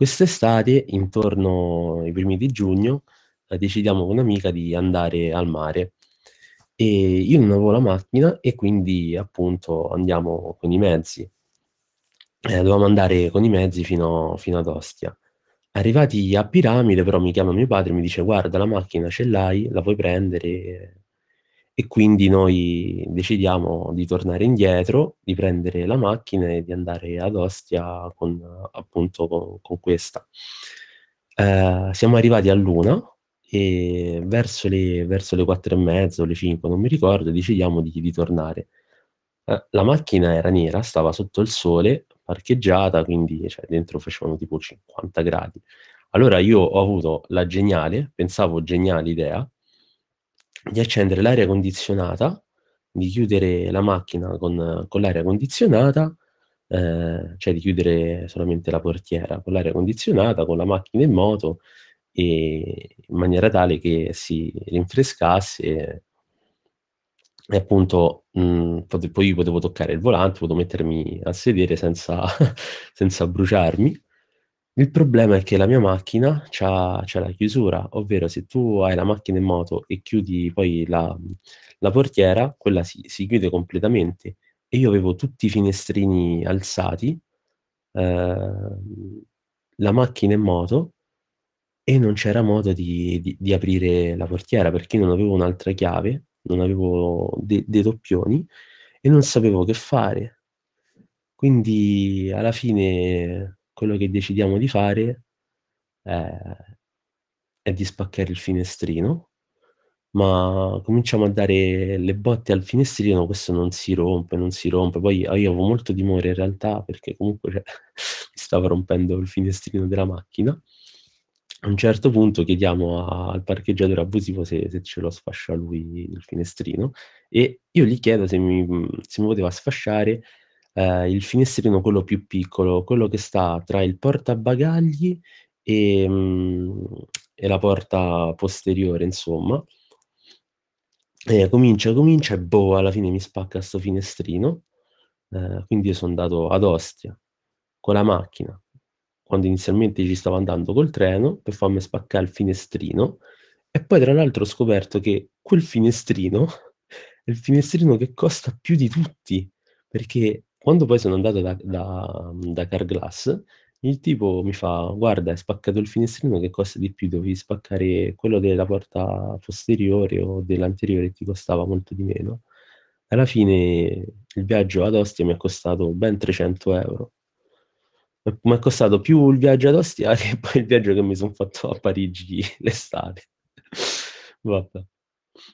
Quest'estate, intorno ai primi di giugno, ehm, decidiamo con un'amica di andare al mare. E io non avevo la macchina e quindi appunto andiamo con i mezzi. Eh, dovevamo andare con i mezzi fino fino ad Ostia. Arrivati a Piramide però mi chiama mio padre e mi dice: "Guarda la macchina ce l'hai, la puoi prendere" e quindi noi decidiamo di tornare indietro, di prendere la macchina e di andare ad Ostia con appunto co con questa. Ehm, siamo arrivati all'1 e verso le verso le 4 e mezza o le 5, non mi ricordo, decidiamo di di tornare. Ehm, la macchina era nera, stava sotto il sole, parcheggiata, quindi cioè dentro facevano tipo 50 gradi. Allora io ho avuto la geniale, pensavo geniale idea di accendere l'aria condizionata, di chiudere la macchina con con l'aria condizionata, ehm, cioè di chiudere solamente la portiera con l'aria condizionata, con la macchina in moto, ehm, in maniera tale che si rinfrescasse e appunto, mhmm, pot poi potevo toccare il volante, potevo mettermi a sedere senza senza bruciarmi. Il problema è che la mia macchina c'ha la chiusura, ovvero se tu hai la macchina in moto e chiudi poi la la portiera, quella si si chiude completamente e io avevo tutti i finestrini alzati, ehm, la macchina in moto e non c'era modo di di di aprire la portiera perché non avevo un'altra chiave, non avevo de dei doppioni e non sapevo che fare. Quindi alla fine quello che decidiamo di fare, ehm, è di spaccare il finestrino, ma cominciamo a dare le botte al finestrino, questo non si rompe, non si rompe. Poi a io avevo molto timore in realtà perché comunque mi stava rompendo il finestrino della macchina. A un certo punto chiediamo a al parcheggiatore abusivo se se ce lo sfascia lui il finestrino e io gli chiedo se mi se mi poteva sfasciare, ehm, il finestrino quello più piccolo, quello che sta tra il portabagagli, ehm, e la porta posteriore insomma. E comincia, comincia e boh, alla fine mi spacca 'sto finestrino. Ehm, quindi io so andato ad Ostia con la macchina, quando inizialmente ci stavo andando col treno, per farmi spaccà il finestrino e poi tra l'altro ho scoperto che quel finestrino è il finestrino che costa più di tutti, perché quando poi sono andato da da da Carglass, il tipo mi fa: "Guarda, hai spaccato il finestrino che costa di più, dovevi spaccare quello della porta posteriore o dell'anteriore ti costava molto di meno." Alla fine il viaggio ad Ostia mi è costato ben 300 €. M m'è costato più il viaggio ad Ostia che poi il viaggio che mi son fatto a Parigi l'estate. Vabbè.